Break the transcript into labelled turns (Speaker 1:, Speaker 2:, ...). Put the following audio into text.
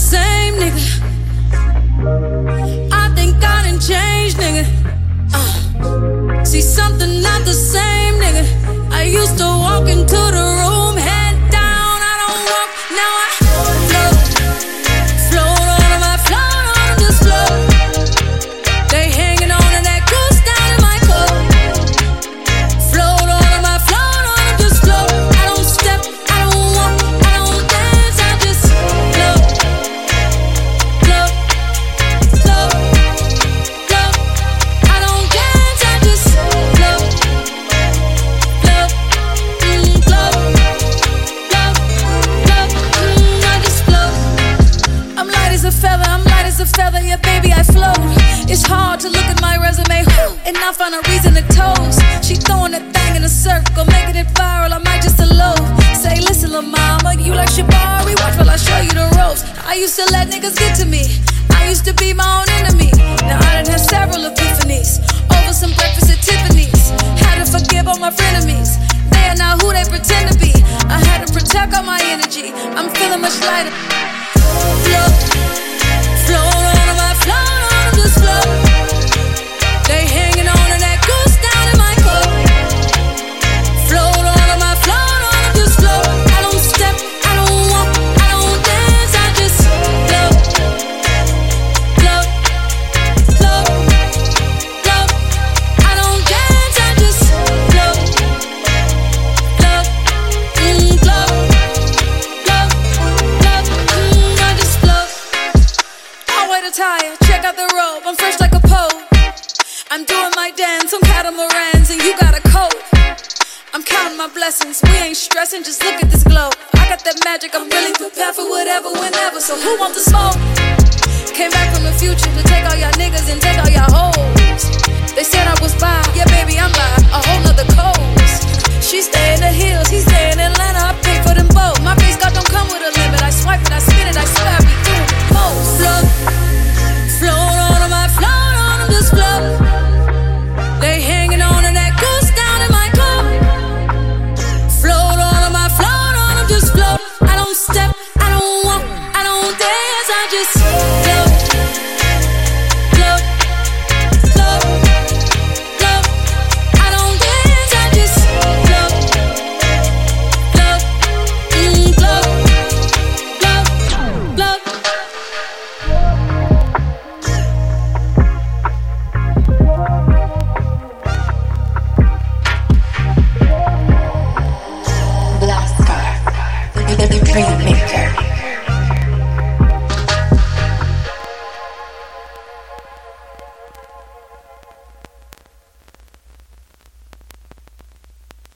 Speaker 1: same, nigga. I think I done changed, nigga. Uh, see something not the same, nigga. I used to walk into I'm light as a feather, yeah, baby, I float. It's hard to look at my resume and not find a reason to toast. She throwing that thing in a circle, making it viral, I might just a elope. Say, listen, lil' mama, you like Shabari, watch while I show you the ropes. I used to let niggas get to me, I used to be my own enemy. Now I done had several epiphanies, over some breakfast at Tiffany's. Had to forgive all my frenemies, they are not who they pretend to be. I had to protect all my energy, I'm feeling much lighter. Wait check out the robe. I'm fresh like a pope. I'm doing my dance on catamarans, and you got a coat. I'm counting my blessings. We ain't stressing, just look at this glow. I got that magic, I'm really prepared for whatever, whenever. So who wants to smoke? Came back from the future to take all y'all niggas and take all y'all dream maker.